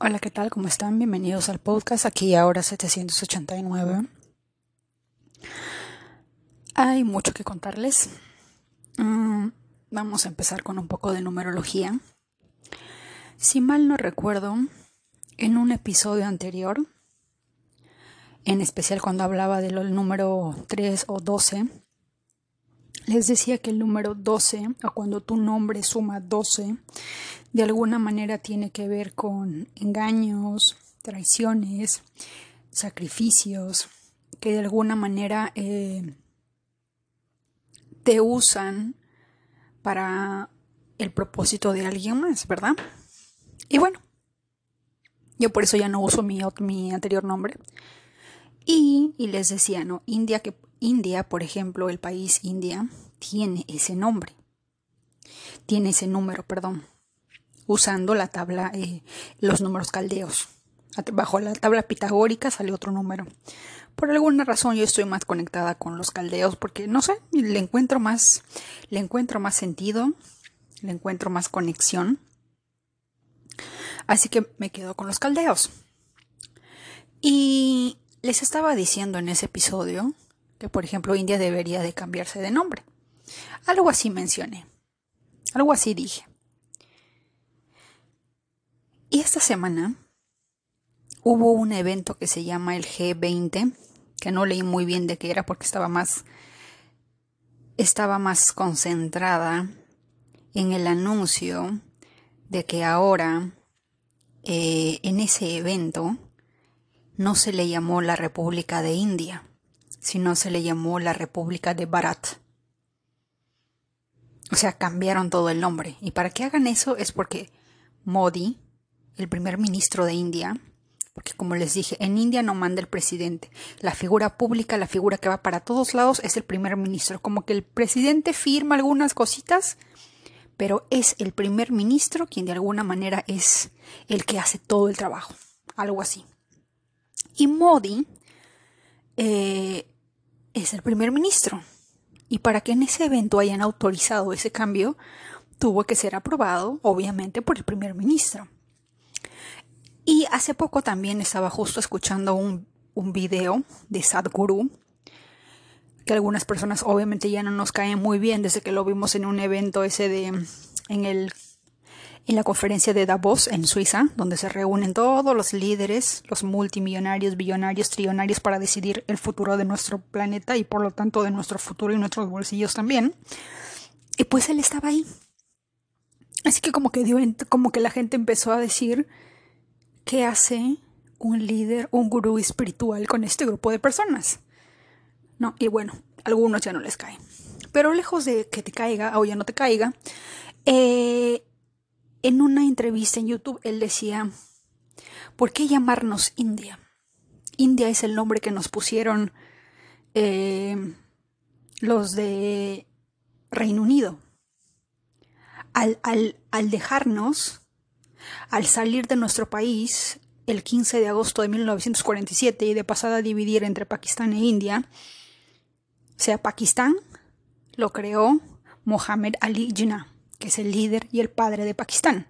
Hola, ¿qué tal? ¿Cómo están? Bienvenidos al podcast aquí ahora 789. Hay mucho que contarles. Mm, vamos a empezar con un poco de numerología. Si mal no recuerdo, en un episodio anterior, en especial cuando hablaba del número 3 o 12, les decía que el número 12, o cuando tu nombre suma 12, de alguna manera tiene que ver con engaños, traiciones, sacrificios, que de alguna manera eh, te usan para el propósito de alguien más, ¿verdad? Y bueno, yo por eso ya no uso mi, mi anterior nombre. Y, y, les decía, ¿no? India, que India, por ejemplo, el país India, tiene ese nombre. Tiene ese número, perdón usando la tabla, eh, los números caldeos. Bajo la tabla pitagórica sale otro número. Por alguna razón yo estoy más conectada con los caldeos porque no sé, le encuentro más, le encuentro más sentido, le encuentro más conexión. Así que me quedo con los caldeos. Y les estaba diciendo en ese episodio que, por ejemplo, India debería de cambiarse de nombre. Algo así mencioné. Algo así dije. Y esta semana hubo un evento que se llama el G20, que no leí muy bien de qué era porque estaba más estaba más concentrada en el anuncio de que ahora eh, en ese evento no se le llamó la República de India, sino se le llamó la República de Bharat. O sea, cambiaron todo el nombre. Y para que hagan eso es porque Modi, el primer ministro de India, porque como les dije, en India no manda el presidente. La figura pública, la figura que va para todos lados es el primer ministro. Como que el presidente firma algunas cositas, pero es el primer ministro quien de alguna manera es el que hace todo el trabajo. Algo así. Y Modi eh, es el primer ministro. Y para que en ese evento hayan autorizado ese cambio, tuvo que ser aprobado, obviamente, por el primer ministro. Y hace poco también estaba justo escuchando un, un video de Sadhguru, que algunas personas obviamente ya no nos caen muy bien desde que lo vimos en un evento ese de en el en la conferencia de Davos en Suiza, donde se reúnen todos los líderes, los multimillonarios, billonarios, trillonarios para decidir el futuro de nuestro planeta y por lo tanto de nuestro futuro y nuestros bolsillos también. Y pues él estaba ahí. Así que como que dio como que la gente empezó a decir ¿Qué hace un líder, un gurú espiritual con este grupo de personas? No, y bueno, algunos ya no les cae. Pero lejos de que te caiga o ya no te caiga, eh, en una entrevista en YouTube él decía, ¿por qué llamarnos India? India es el nombre que nos pusieron eh, los de Reino Unido. Al, al, al dejarnos al salir de nuestro país el 15 de agosto de 1947 y de pasada dividir entre Pakistán e India, sea, Pakistán lo creó Mohammed Ali Jinnah, que es el líder y el padre de Pakistán.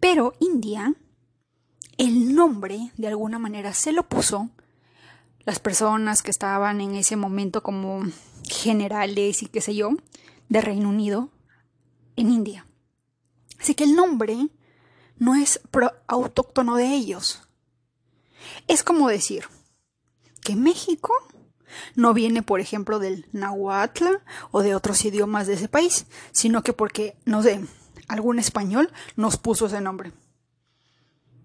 Pero India, el nombre de alguna manera se lo puso las personas que estaban en ese momento como generales y qué sé yo, de Reino Unido en India. Así que el nombre no es autóctono de ellos. Es como decir que México no viene, por ejemplo, del náhuatl o de otros idiomas de ese país, sino que porque, no sé, algún español nos puso ese nombre.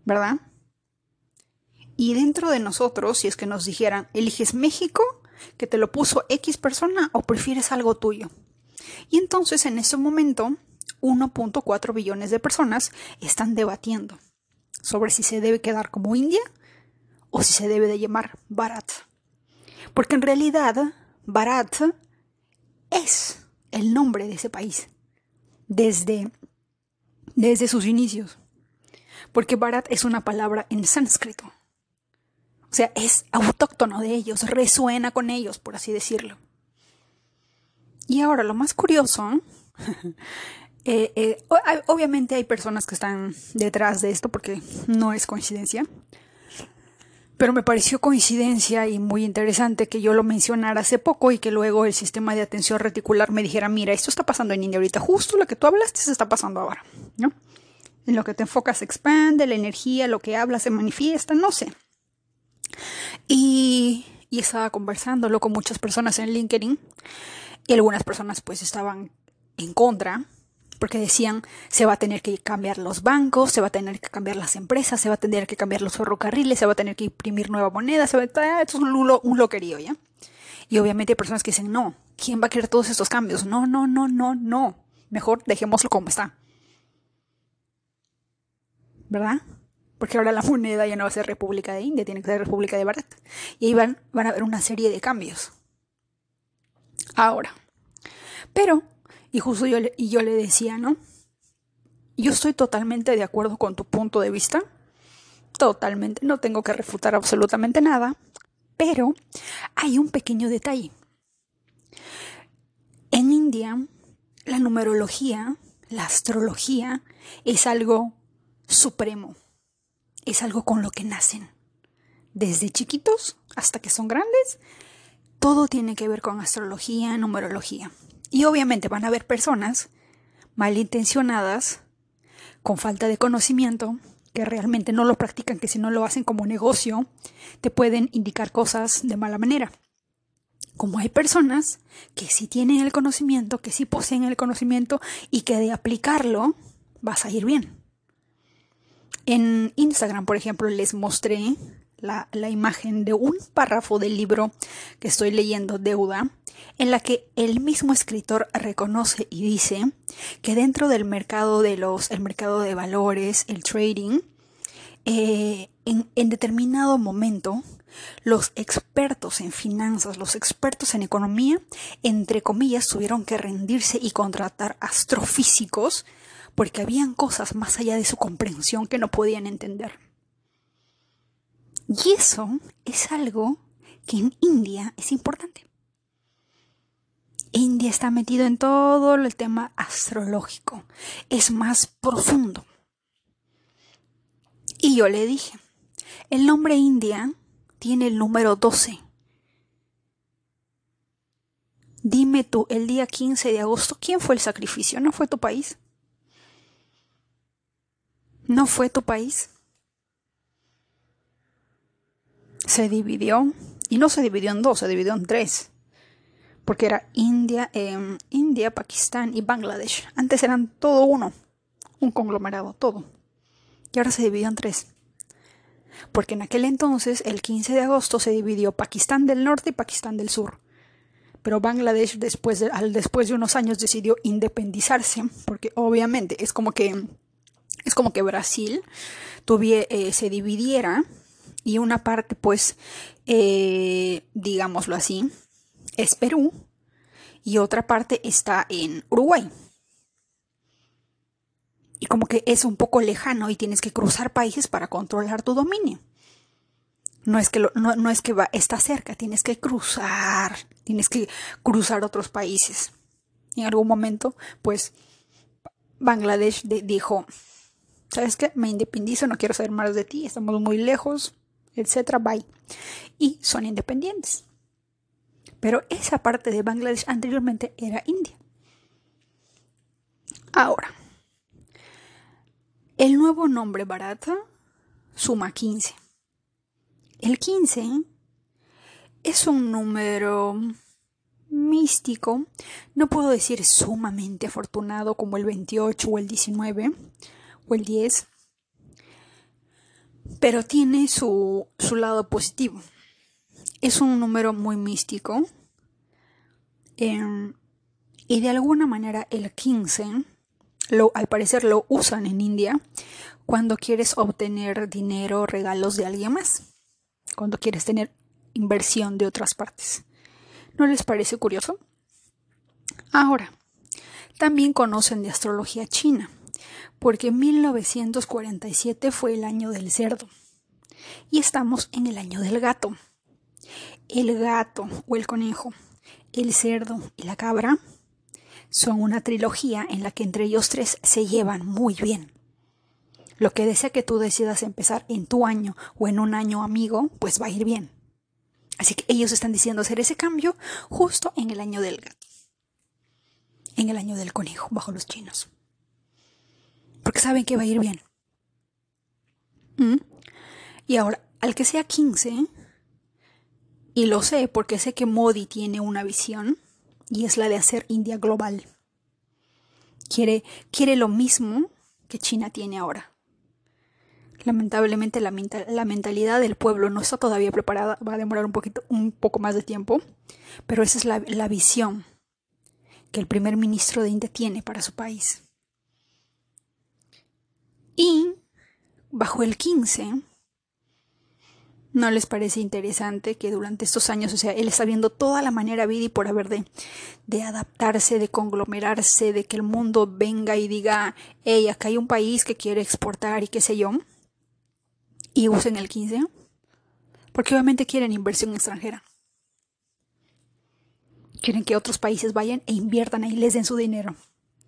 ¿Verdad? Y dentro de nosotros, si es que nos dijeran, eliges México, que te lo puso X persona o prefieres algo tuyo. Y entonces en ese momento 1.4 billones de personas están debatiendo sobre si se debe quedar como India o si se debe de llamar Bharat. Porque en realidad Bharat es el nombre de ese país desde, desde sus inicios. Porque Bharat es una palabra en sánscrito. O sea, es autóctono de ellos, resuena con ellos, por así decirlo. Y ahora lo más curioso Eh, eh, obviamente hay personas que están detrás de esto porque no es coincidencia. Pero me pareció coincidencia y muy interesante que yo lo mencionara hace poco y que luego el sistema de atención reticular me dijera, mira, esto está pasando en India ahorita, justo lo que tú hablaste se está pasando ahora, ¿no? En lo que te enfocas se expande, la energía, lo que hablas se manifiesta, no sé. Y, y estaba conversándolo con muchas personas en LinkedIn y algunas personas pues estaban en contra porque decían se va a tener que cambiar los bancos, se va a tener que cambiar las empresas, se va a tener que cambiar los ferrocarriles, se va a tener que imprimir nueva moneda, se va a... esto es un, un loquerío, ¿ya? Y obviamente hay personas que dicen, no, ¿quién va a querer todos estos cambios? No, no, no, no, no. Mejor dejémoslo como está. ¿Verdad? Porque ahora la moneda ya no va a ser República de India, tiene que ser República de Bharat. Y ahí van, van a haber una serie de cambios. Ahora. Pero y justo yo le, y yo le decía, ¿no? Yo estoy totalmente de acuerdo con tu punto de vista. Totalmente. No tengo que refutar absolutamente nada. Pero hay un pequeño detalle. En India, la numerología, la astrología, es algo supremo. Es algo con lo que nacen. Desde chiquitos hasta que son grandes, todo tiene que ver con astrología, numerología. Y obviamente van a haber personas malintencionadas, con falta de conocimiento, que realmente no lo practican, que si no lo hacen como negocio, te pueden indicar cosas de mala manera. Como hay personas que sí tienen el conocimiento, que sí poseen el conocimiento y que de aplicarlo vas a ir bien. En Instagram, por ejemplo, les mostré la, imagen de un párrafo del libro que estoy leyendo, Deuda, en la que el mismo escritor reconoce y dice que dentro del mercado de los, el mercado de valores, el trading, eh, en, en determinado momento, los expertos en finanzas, los expertos en economía, entre comillas, tuvieron que rendirse y contratar astrofísicos porque habían cosas más allá de su comprensión que no podían entender. Y eso es algo que en India es importante. India está metido en todo el tema astrológico. Es más profundo. Y yo le dije, el nombre India tiene el número 12. Dime tú, el día 15 de agosto, ¿quién fue el sacrificio? ¿No fue tu país? ¿No fue tu país? Se dividió, y no se dividió en dos, se dividió en tres, porque era India, em, India, Pakistán y Bangladesh. Antes eran todo uno, un conglomerado, todo. Y ahora se dividió en tres. Porque en aquel entonces, el 15 de agosto, se dividió Pakistán del norte y Pakistán del sur. Pero Bangladesh después de, al, después de unos años decidió independizarse, porque obviamente es como que es como que Brasil tuvie, eh, se dividiera y una parte, pues, eh, digámoslo así, es Perú y otra parte está en Uruguay. Y como que es un poco lejano y tienes que cruzar países para controlar tu dominio. No es que, no, es que va, está cerca, tienes que cruzar, tienes que cruzar otros países. En algún momento, pues, Bangladesh dijo, ¿sabes qué? Me independizo, no quiero saber más de ti, estamos muy lejos, etcétera, bye. Y son independientes. Pero esa parte de Bangladesh anteriormente era India. Ahora, el nuevo nombre Barata suma 15. El 15 es un número místico, no puedo decir sumamente afortunado como el 28 o el 19 o el 10, pero tiene su, lado positivo. Es un número muy místico. Em, y de alguna manera el 15, lo, al parecer lo usan en India cuando quieres obtener dinero regalos de alguien más. Cuando quieres tener inversión de otras partes. ¿No les parece curioso? Ahora, también conocen de astrología china porque 1947 fue el año del cerdo y estamos en el año del gato. El gato o el conejo, el cerdo y la cabra son una trilogía en la que entre ellos tres se llevan muy bien. Lo que desea que tú decidas empezar en tu año o en un año amigo, pues va a ir bien. Así que ellos están diciendo hacer ese cambio justo en el año del gato. En el año del conejo, bajo los chinos. Porque saben que va a ir bien. ¿Mm? Y ahora, al que sea 15, y lo sé porque sé que Modi tiene una visión, y es la de hacer India global. Quiere, quiere lo mismo que China tiene ahora. Lamentablemente la, la, mentalidad del pueblo no está todavía preparada, va a demorar un poquito, un poco más de tiempo, pero esa es la, la visión que el primer ministro de India tiene para su país. Y bajo el 15, ¿No les parece interesante que durante estos años, o sea, él está viendo toda la manera vida y por haber de, de adaptarse, de conglomerarse, de que el mundo venga y diga, hey, acá hay un país que quiere exportar y qué sé yo, y usen el 15? Porque obviamente quieren inversión extranjera. Quieren que otros países vayan e inviertan ahí les den su dinero.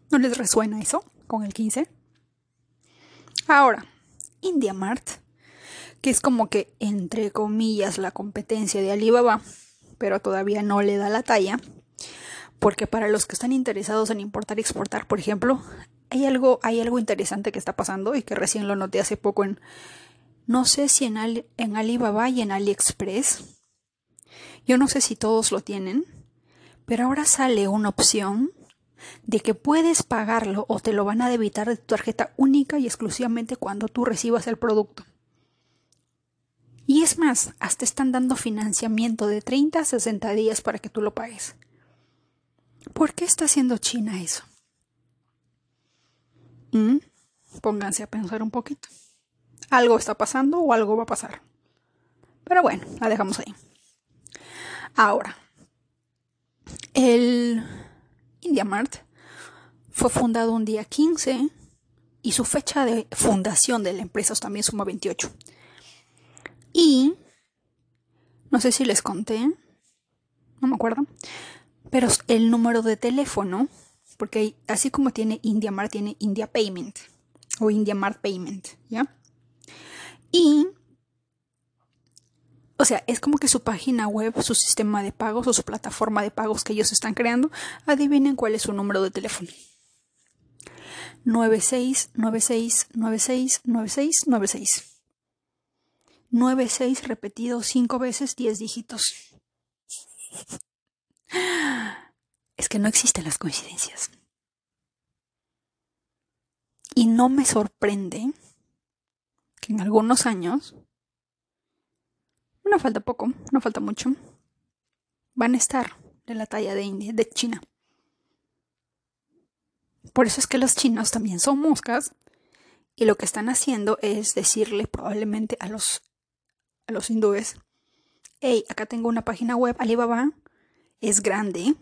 ¿No les resuena eso con el 15? Ahora, India Mart que es como que, entre comillas, la competencia de Alibaba, pero todavía no le da la talla, porque para los que están interesados en importar y exportar, por ejemplo, hay algo, hay algo interesante que está pasando y que recién lo noté hace poco en, no sé si en, en Alibaba y en AliExpress, yo no sé si todos lo tienen, pero ahora sale una opción de que puedes pagarlo o te lo van a debitar de tu tarjeta única y exclusivamente cuando tú recibas el producto. Y es más, hasta están dando financiamiento de 30 a 60 días para que tú lo pagues. ¿Por qué está haciendo China eso? ¿Mm? Pónganse a pensar un poquito. Algo está pasando o algo va a pasar. Pero bueno, la dejamos ahí. Ahora, el IndiaMart fue fundado un día 15 y su fecha de fundación de la empresa también suma 28. Y no sé si les conté, no me acuerdo, pero el número de teléfono, porque así como tiene IndiaMart, tiene India Payment o IndiaMart Payment, ¿ya? Y, o sea, es como que su página web, su sistema de pagos o su plataforma de pagos que ellos están creando, adivinen cuál es su número de teléfono. 9696969696. 9-6 repetido 5 veces 10 dígitos. Es que no existen las coincidencias. Y no me sorprende que en algunos años, no falta poco, no falta mucho, van a estar de la talla de India, de China. Por eso es que los chinos también son moscas y lo que están haciendo es decirle probablemente a los los hindúes, hey, acá tengo una página web, Alibaba, es grande,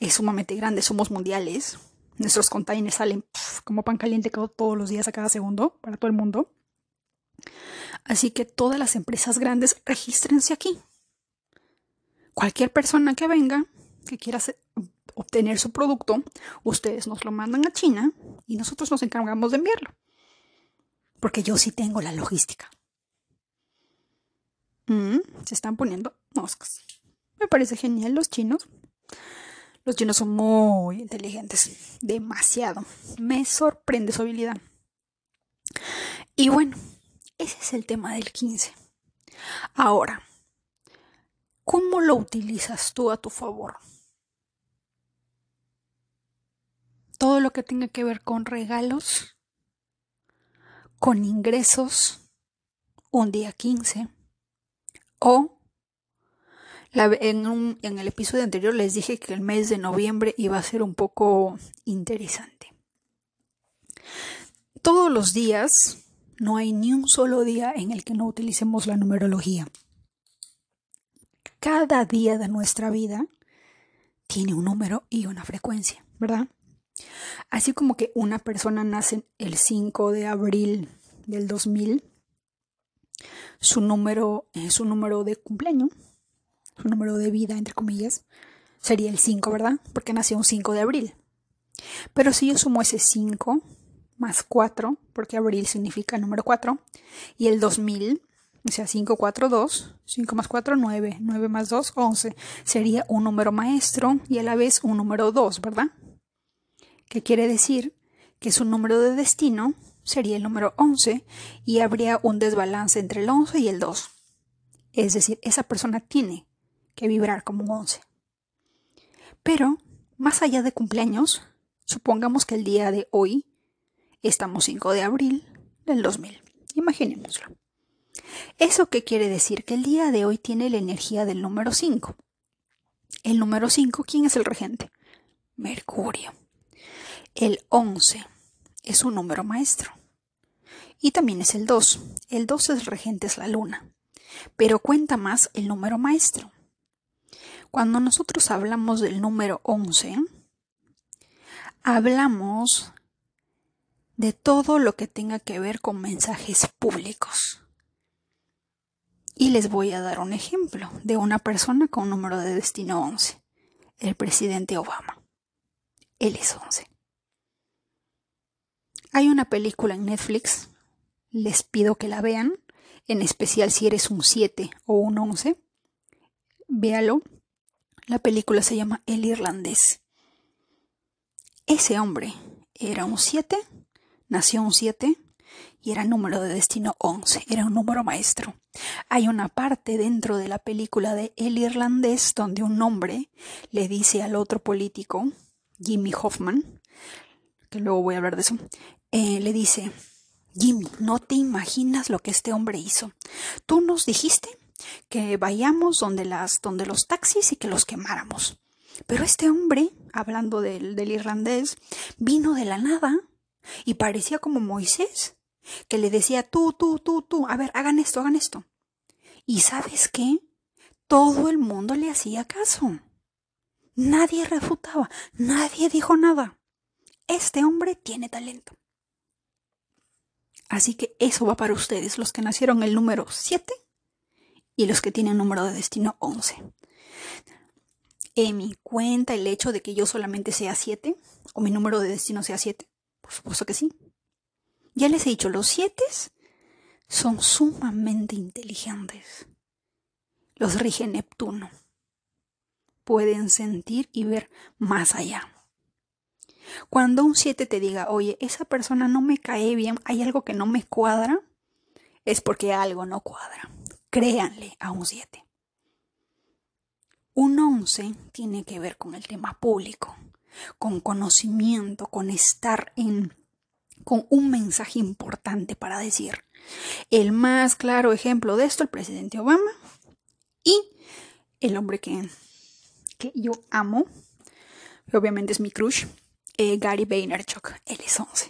es sumamente grande, somos mundiales, nuestros containers salen como pan caliente todos los días a cada segundo para todo el mundo. Así que todas las empresas grandes regístrense aquí. Cualquier persona que venga, que quiera obtener su producto, ustedes nos lo mandan a China y nosotros nos encargamos de enviarlo. Porque yo sí tengo la logística. Mm, se están poniendo moscas. Me parece genial los chinos. Los chinos son muy inteligentes. Demasiado. Me sorprende su habilidad. Y bueno, ese es el tema del 15. Ahora, ¿cómo lo utilizas tú a tu favor? Todo lo que tenga que ver con regalos, con ingresos, un día 15 o en, en el episodio anterior les dije que el mes de noviembre iba a ser un poco interesante. Todos los días, no hay ni un solo día en el que no utilicemos la numerología. Cada día de nuestra vida tiene un número y una frecuencia, ¿verdad? Así como que una persona nace el 5 de abril del 2000 su número, eh, su número de cumpleaños, su número de vida, entre comillas, sería el 5, ¿verdad? Porque nació un 5 de abril. Pero si yo sumo ese 5 más 4, porque abril significa número 4, y el 2000, o sea, 5, 4, 2, 5 más 4, 9, 9 más 2, 11, sería un número maestro y a la vez un número 2, ¿verdad? ¿Qué quiere decir? Que su número de destino sería el número 11 y habría un desbalance entre el 11 y el 2. Es decir, esa persona tiene que vibrar como un 11. Pero, más allá de cumpleaños, supongamos que el día de hoy estamos 5 de abril del 2000. Imaginémoslo. ¿Eso qué quiere decir? Que el día de hoy tiene la energía del número 5. El número 5, ¿quién es el regente? Mercurio. El 11 es un número maestro. Y también es el 2. El 2 es regente, es la luna. Pero cuenta más el número maestro. Cuando nosotros hablamos del número 11, hablamos de todo lo que tenga que ver con mensajes públicos. Y les voy a dar un ejemplo de una persona con número de destino 11, el presidente Obama. Él es 11. Hay una película en Netflix, les pido que la vean, en especial si eres un 7 o un 11. Véalo. La película se llama El Irlandés. Ese hombre era un 7, nació un 7 y era número de destino 11, era un número maestro. Hay una parte dentro de la película de El Irlandés donde un hombre le dice al otro político, Jimmy Hoffman, que luego voy a hablar de eso, eh, le dice, Jimmy, no te imaginas lo que este hombre hizo. Tú nos dijiste que vayamos donde, las, donde los taxis y que los quemáramos. Pero este hombre, hablando del, del irlandés, vino de la nada y parecía como Moisés, que le decía tú, tú, tú, tú, a ver, hagan esto, hagan esto. Y sabes qué? Todo el mundo le hacía caso. Nadie refutaba, nadie dijo nada. Este hombre tiene talento. Así que eso va para ustedes, los que nacieron el número 7 y los que tienen número de destino 11. En mi cuenta el hecho de que yo solamente sea 7 o mi número de destino sea 7. Por supuesto que sí. Ya les he dicho, los 7 son sumamente inteligentes. Los rige Neptuno. Pueden sentir y ver más allá. Cuando un 7 te diga, oye, esa persona no me cae bien, hay algo que no me cuadra, es porque algo no cuadra. Créanle a un 7. Un 11 tiene que ver con el tema público, con conocimiento, con estar en con un mensaje importante para decir. El más claro ejemplo de esto, el presidente Obama y el hombre que, que yo amo, obviamente es mi crush, eh, Gary Vaynerchuk, él es 11.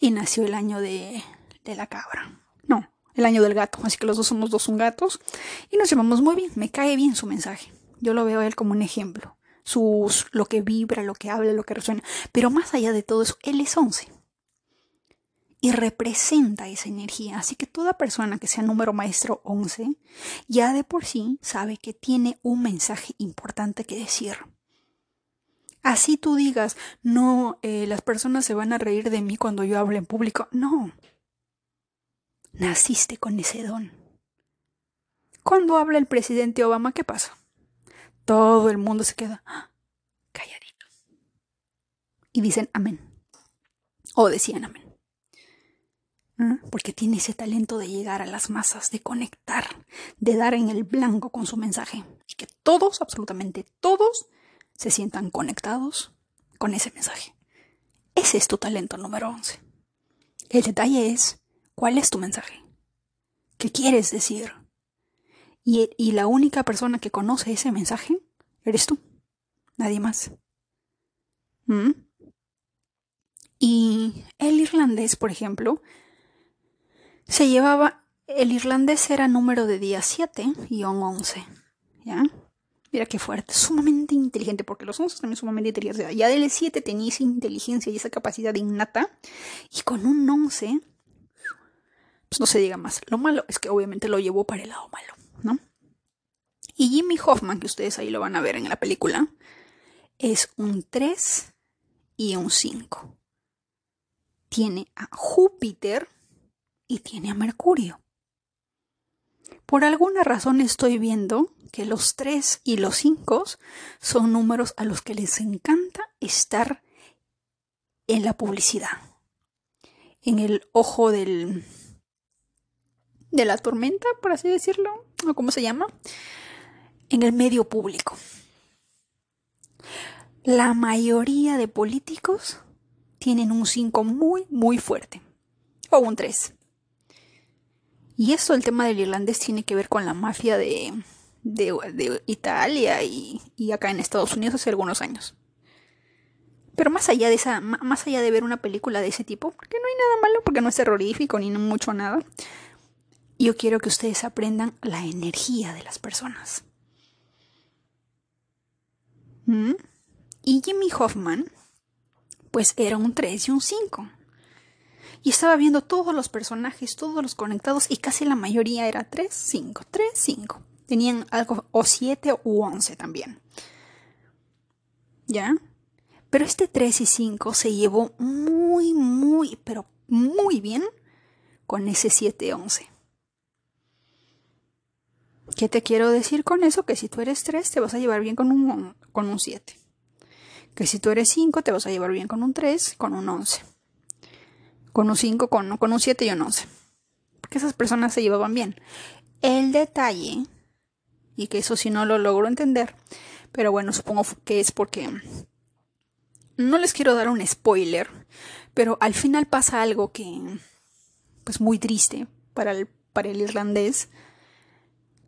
Y nació el año de, de la cabra. No, el año del gato. Así que los dos somos dos un gatos. Y nos llevamos muy bien. Me cae bien su mensaje. Yo lo veo a él como un ejemplo. Sus, lo que vibra, lo que habla, lo que resuena. Pero más allá de todo eso, él es 11. Y representa esa energía. Así que toda persona que sea número maestro 11, ya de por sí sabe que tiene un mensaje importante que decir. Así tú digas, no, eh, las personas se van a reír de mí cuando yo hable en público. No. Naciste con ese don. Cuando habla el presidente Obama, ¿qué pasa? Todo el mundo se queda ¡ah! calladito. Y dicen amén. O decían amén. ¿Ah? Porque tiene ese talento de llegar a las masas, de conectar, de dar en el blanco con su mensaje. Y que todos, absolutamente todos, se sientan conectados con ese mensaje. Ese es tu talento número 11. El detalle es, ¿cuál es tu mensaje? ¿Qué quieres decir? Y, la única persona que conoce ese mensaje eres tú, nadie más. ¿Mm? Y el irlandés, por ejemplo, se llevaba, el irlandés era número de día 7 y 11, ¿ya? Mira qué fuerte, sumamente inteligente, porque los 11 también sumamente inteligentes. Ya del 7 tenía esa inteligencia y esa capacidad innata, y con un 11, pues no se diga más. Lo malo es que obviamente lo llevó para el lado malo, Y Jimmy Hoffman, que ustedes ahí lo van a ver en la película, es un 3 y un 5. Tiene a Júpiter y tiene a Mercurio. Por alguna razón estoy viendo que los 3 y los 5 son números a los que les encanta estar en la publicidad, en el ojo del, de la tormenta, por así decirlo, o cómo se llama, en el medio público. La mayoría de políticos tienen un 5 muy, muy fuerte, o un 3. Y eso, el tema del irlandés, tiene que ver con la mafia de, de, Italia y, y, acá en Estados Unidos hace algunos años. Pero más allá de esa, más allá de ver una película de ese tipo, que no hay nada malo porque no es terrorífico ni mucho nada, yo quiero que ustedes aprendan la energía de las personas. ¿Mm? Y Jimmy Hoffman, pues era un 3 y un 5. Y estaba viendo todos los personajes, todos los conectados, y casi la mayoría era 3, 5, 3, 5. Tenían algo, o 7 u 11 también. ¿Ya? Pero este 3 y 5 se llevó muy, muy, pero muy bien con ese 7-11. ¿Qué te quiero decir con eso? Que si tú eres 3 te vas a llevar bien con un, con un 7. Que si tú eres 5 te vas a llevar bien con un 3, con un 11. Con un 5, con, con un 7 y un 11. Porque esas personas se llevaban bien. El detalle, y que eso sí no lo logro entender, pero bueno, supongo que es porque no les quiero dar un spoiler, pero al final pasa algo que, pues muy triste para el, para el irlandés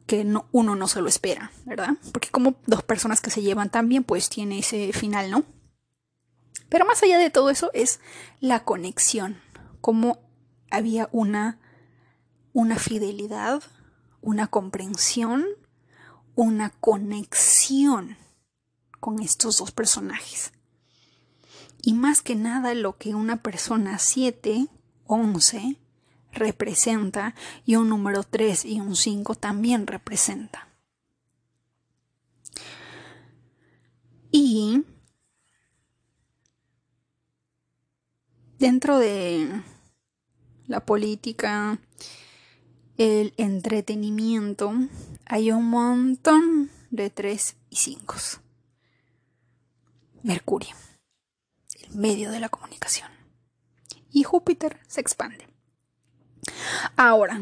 que no, uno no se lo espera, ¿verdad? Porque como dos personas que se llevan tan bien, pues tiene ese final, ¿no? Pero más allá de todo eso es la conexión, cómo había una, una fidelidad, una comprensión, una conexión con estos dos personajes. Y más que nada lo que una persona 7, 11, representa y un número 3 y un 5 también representa. Y dentro de la política, el entretenimiento, hay un montón de 3 y 5. Mercurio, el medio de la comunicación. Y Júpiter se expande. Ahora,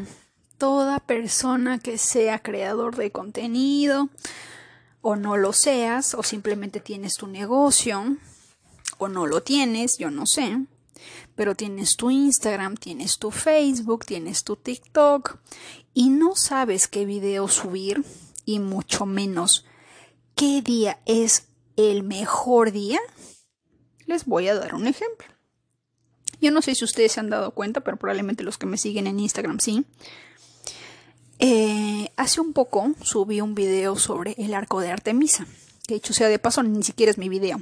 toda persona que sea creador de contenido, o no lo seas, o simplemente tienes tu negocio, o no lo tienes, yo no sé, pero tienes tu Instagram, tienes tu Facebook, tienes tu TikTok, y no sabes qué video subir, y mucho menos qué día es el mejor día, les voy a dar un ejemplo. Yo no sé si ustedes se han dado cuenta, pero probablemente los que me siguen en Instagram sí. Eh, hace un poco subí un video sobre el arco de Artemisa. Que hecho sea de paso, ni siquiera es mi video.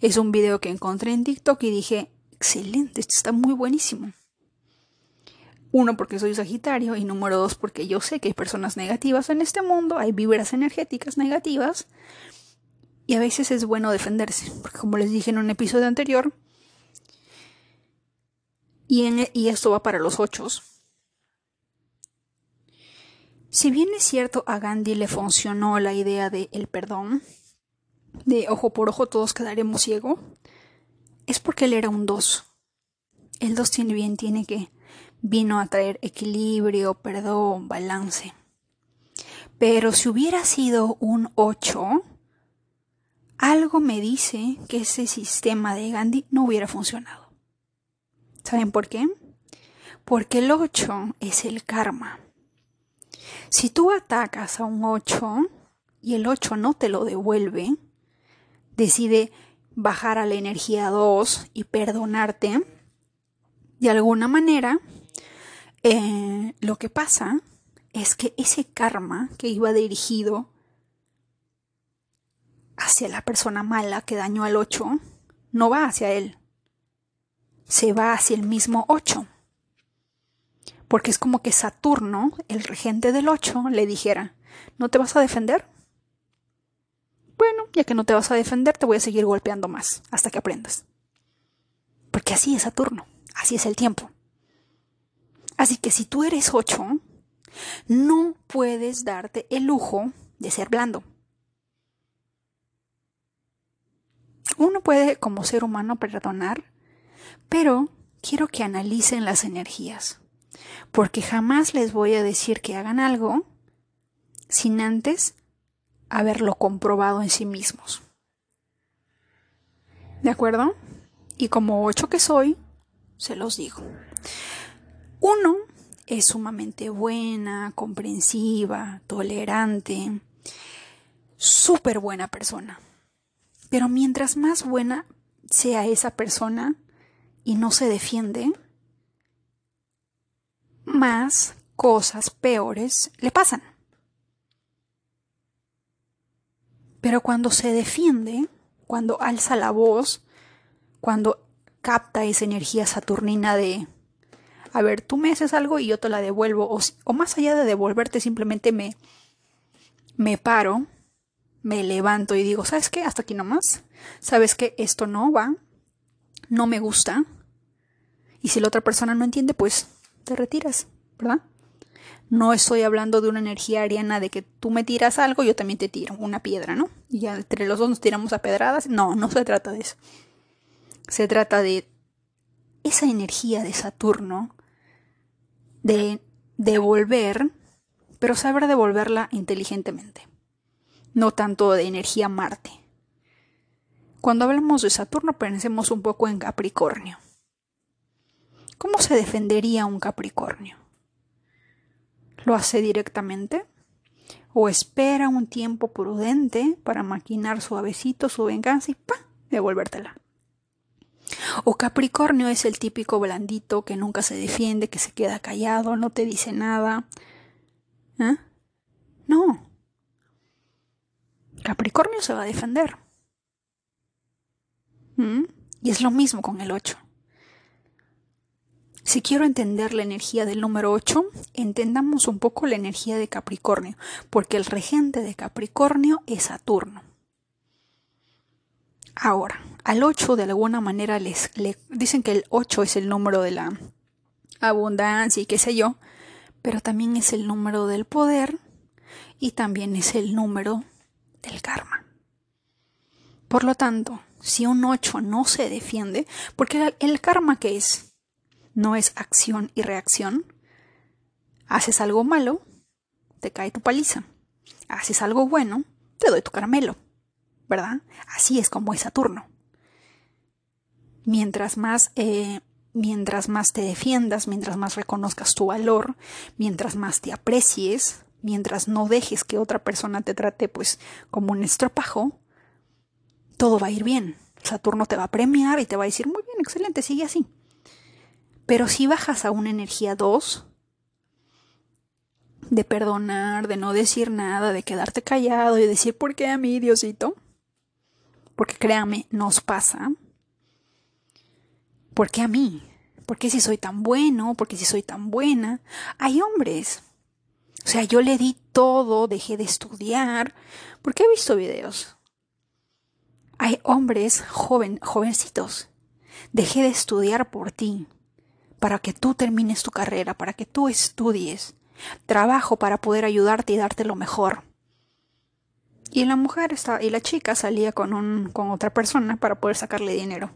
Es un video que encontré en TikTok y dije, excelente, esto está muy buenísimo. Uno, porque soy Sagitario, y número dos, porque yo sé que hay personas negativas en este mundo, hay vibras energéticas negativas, y a veces es bueno defenderse, porque como les dije en un episodio anterior, e, y, esto va para los ochos. Si bien es cierto a Gandhi le funcionó la idea de el perdón, de ojo por ojo todos quedaremos ciego, es porque él era un dos. El dos tiene bien, tiene que vino a traer equilibrio, perdón, balance. Pero si hubiera sido un ocho, algo me dice que ese sistema de Gandhi no hubiera funcionado. ¿Saben por qué? Porque el 8 es el karma. Si tú atacas a un 8 y el 8 no te lo devuelve, decide bajar a la energía 2 y perdonarte, de alguna manera, eh, lo que pasa es que ese karma que iba dirigido hacia la persona mala que dañó al 8, no va hacia él, se va hacia el mismo 8. Porque es como que Saturno, el regente del 8, le dijera, ¿no te vas a defender? Bueno, ya que no te vas a defender, te voy a seguir golpeando más hasta que aprendas. Porque así es Saturno, así es el tiempo. Así que si tú eres 8, no puedes darte el lujo de ser blando. Uno puede como ser humano perdonar, pero quiero que analicen las energías, porque jamás les voy a decir que hagan algo sin antes haberlo comprobado en sí mismos. ¿De acuerdo? Y como ocho que soy, se los digo. Uno es sumamente buena, comprensiva, tolerante, súper buena persona. Pero mientras más buena sea esa persona y no se defiende, más cosas peores le pasan. Pero cuando se defiende, cuando alza la voz, cuando capta esa energía saturnina de, a ver, tú me haces algo y yo te la devuelvo, o, o más allá de devolverte, simplemente me, me paro me levanto y digo, ¿sabes qué? Hasta aquí nomás. ¿Sabes que Esto no va, no me gusta. Y si la otra persona no entiende, pues te retiras, ¿verdad? No estoy hablando de una energía ariana de que tú me tiras algo, yo también te tiro una piedra, ¿no? Y ya entre los dos nos tiramos a pedradas. No, no se trata de eso. Se trata de esa energía de Saturno, de devolver, pero saber devolverla inteligentemente no tanto de energía Marte. Cuando hablamos de Saturno pensemos un poco en Capricornio. ¿Cómo se defendería un Capricornio? ¿Lo hace directamente? ¿O espera un tiempo prudente para maquinar suavecito su venganza y ¡pa! devolvértela? O Capricornio es el típico blandito que nunca se defiende, que se queda callado, no te dice nada. ¿Eh? No, Capricornio se va a defender. ¿Mm? Y es lo mismo con el 8. Si quiero entender la energía del número 8, entendamos un poco la energía de Capricornio, porque el regente de Capricornio es Saturno. Ahora, al 8 de alguna manera les, dicen que el 8 es el número de la abundancia y qué sé yo, pero también es el número del poder y también es el número del karma. Por lo tanto, si un 8 no se defiende, porque el, karma que es, no es acción y reacción, haces algo malo, te cae tu paliza. Haces algo bueno, te doy tu caramelo. ¿Verdad? Así es como es Saturno. Mientras más, eh, mientras más te defiendas, mientras más reconozcas tu valor, mientras más te aprecies, mientras no dejes que otra persona te trate pues como un estropajo, todo va a ir bien. Saturno te va a premiar y te va a decir, muy bien, excelente, sigue así. Pero si bajas a una energía 2, de perdonar, de no decir nada, de quedarte callado y decir, ¿por qué a mí, Diosito? Porque créame, nos pasa. ¿Por qué a mí? ¿Por qué si soy tan bueno? ¿Por qué si soy tan buena? Hay hombres o sea, yo le di todo, dejé de estudiar, porque he visto videos. Hay hombres joven, jovencitos. Dejé de estudiar por ti, para que tú termines tu carrera, para que tú estudies. Trabajo para poder ayudarte y darte lo mejor. Y la mujer está, y la chica salía con un, con otra persona para poder sacarle dinero.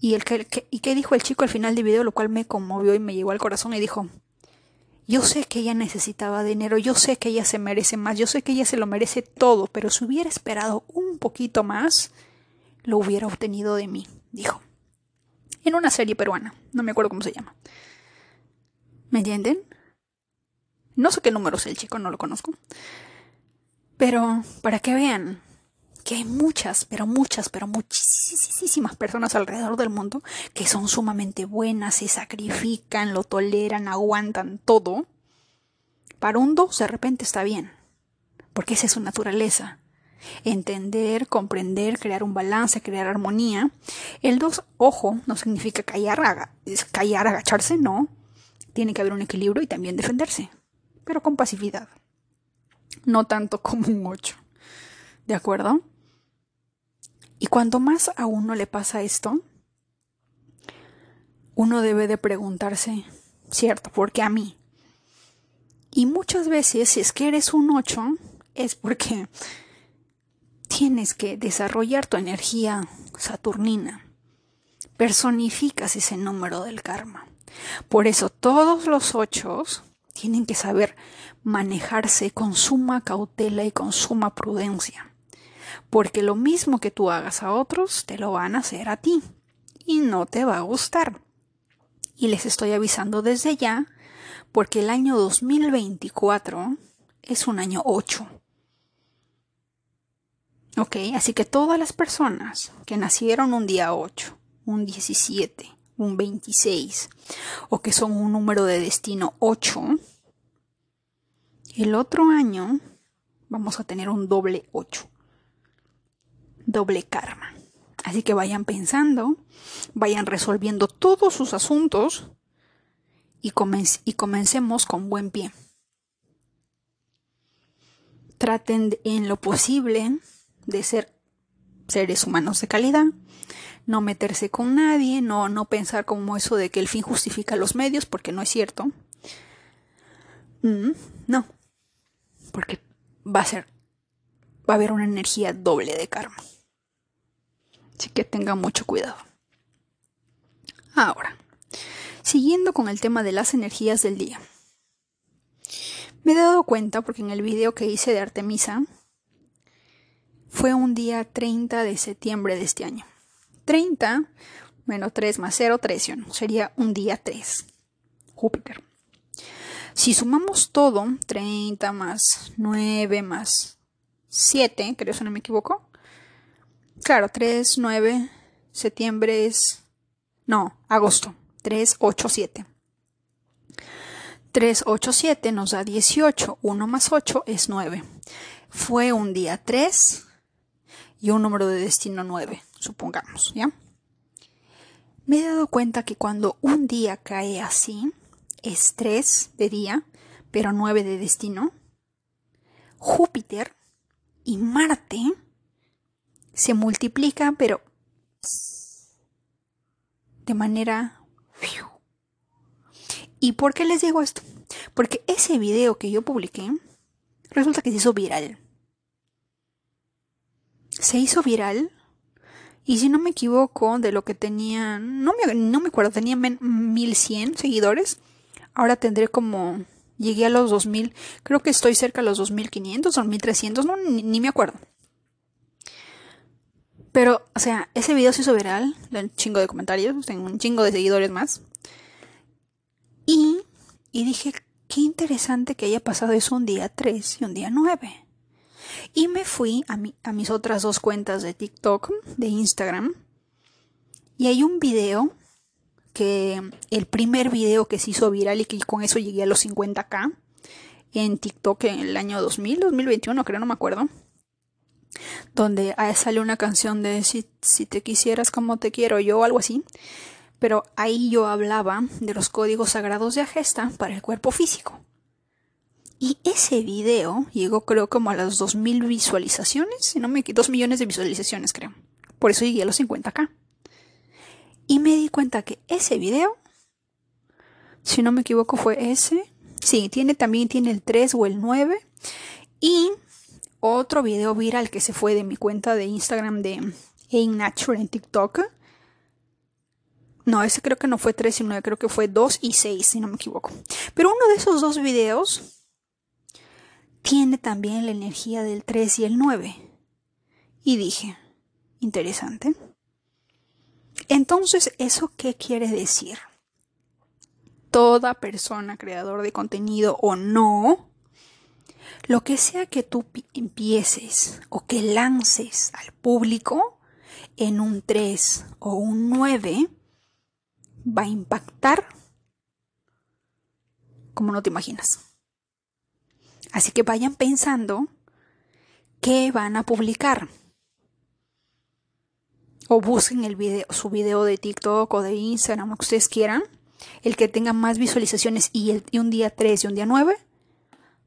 Y el que, y qué dijo el chico al final del video, lo cual me conmovió y me llegó al corazón y dijo, yo sé que ella necesitaba dinero, yo sé que ella se merece más, yo sé que ella se lo merece todo, pero si hubiera esperado un poquito más, lo hubiera obtenido de mí, dijo. En una serie peruana, no me acuerdo cómo se llama. ¿Me entienden? No sé qué número es el chico, no lo conozco. Pero para que vean que hay muchas, pero muchas, pero muchísimas personas alrededor del mundo que son sumamente buenas, se sacrifican, lo toleran, aguantan todo. Para un 2 de repente está bien, porque esa es su naturaleza. Entender, comprender, crear un balance, crear armonía. El 2, ojo, no significa callar, callar, agacharse, no. Tiene que haber un equilibrio y también defenderse, pero con pasividad. No tanto como un 8. ¿De acuerdo? Y cuanto más a uno le pasa esto, uno debe de preguntarse, cierto, ¿por qué a mí? Y muchas veces, si es que eres un 8, es porque tienes que desarrollar tu energía saturnina. Personificas ese número del karma. Por eso todos los ochos tienen que saber manejarse con suma cautela y con suma prudencia. Porque lo mismo que tú hagas a otros, te lo van a hacer a ti. Y no te va a gustar. Y les estoy avisando desde ya, porque el año 2024 es un año 8. Ok, así que todas las personas que nacieron un día 8, un 17, un 26, o que son un número de destino 8, el otro año vamos a tener un doble 8. Doble karma. Así que vayan pensando, vayan resolviendo todos sus asuntos y, y comencemos con buen pie. Traten en lo posible de ser seres humanos de calidad, no meterse con nadie, no, no pensar como eso de que el fin justifica los medios, porque no es cierto. Mm, no, porque va a ser, va a haber una energía doble de karma. Así que tengan mucho cuidado. Ahora, siguiendo con el tema de las energías del día. Me he dado cuenta, porque en el video que hice de Artemisa, fue un día 30 de septiembre de este año. 30 menos 3 más 0, 13. Sería un día 3. Júpiter. Si sumamos todo, 30 más 9 más 7, creo si no me equivoco. Claro, 3, 9, septiembre es... No, agosto. 3, 8, 7. 3, 8, 7 nos da 18. 1 más 8 es 9. Fue un día 3 y un número de destino 9, supongamos, ¿ya? Me he dado cuenta que cuando un día cae así, es 3 de día, pero 9 de destino, Júpiter y Marte se multiplican, pero de manera... ¿Y por qué les digo esto? Porque ese video que yo publiqué resulta que se hizo viral se hizo viral. Y si no me equivoco, de lo que tenía, no me, no me acuerdo, tenía 1100 seguidores. Ahora tendré como, llegué a los 2000, creo que estoy cerca de los 2500 o 1300, no, ni, me acuerdo. Pero, o sea, ese video se hizo viral, un chingo de comentarios, tengo un chingo de seguidores más. Y, y dije, qué interesante que haya pasado eso un día 3 y un día 9. Y me fui a, a mis otras dos cuentas de TikTok, de Instagram. Y hay un video que el primer video que se hizo viral y que con eso llegué a los 50k en TikTok en el año 2000, 2021 creo, no me acuerdo. Donde sale una canción de si, si te quisieras como te quiero yo algo así. Pero ahí yo hablaba de los códigos sagrados de Agesta para el cuerpo físico. Y ese video llegó creo como a las 2.000 visualizaciones, si no me 2 millones de visualizaciones creo. Por eso llegué a los 50k. Y me di cuenta que ese video, si no me equivoco fue ese. Sí, tiene también tiene el 3 o el 9. Y otro video viral que se fue de mi cuenta de Instagram de Aim Natural en TikTok. No, ese creo que no fue 3 y 9, creo que fue 2 y 6, si no me equivoco. Pero uno de esos dos videos tiene también la energía del 3 y el 9. Y dije, interesante. Entonces, ¿eso qué quiere decir? Toda persona creador de contenido o no, lo que sea que tú empieces o que lances al público en un 3 o un 9, va a impactar como no te imaginas. Así que vayan pensando qué van a publicar. O busquen su video de TikTok o de Instagram, lo que ustedes quieran. El que tenga más visualizaciones y, un día 3 y un día 9,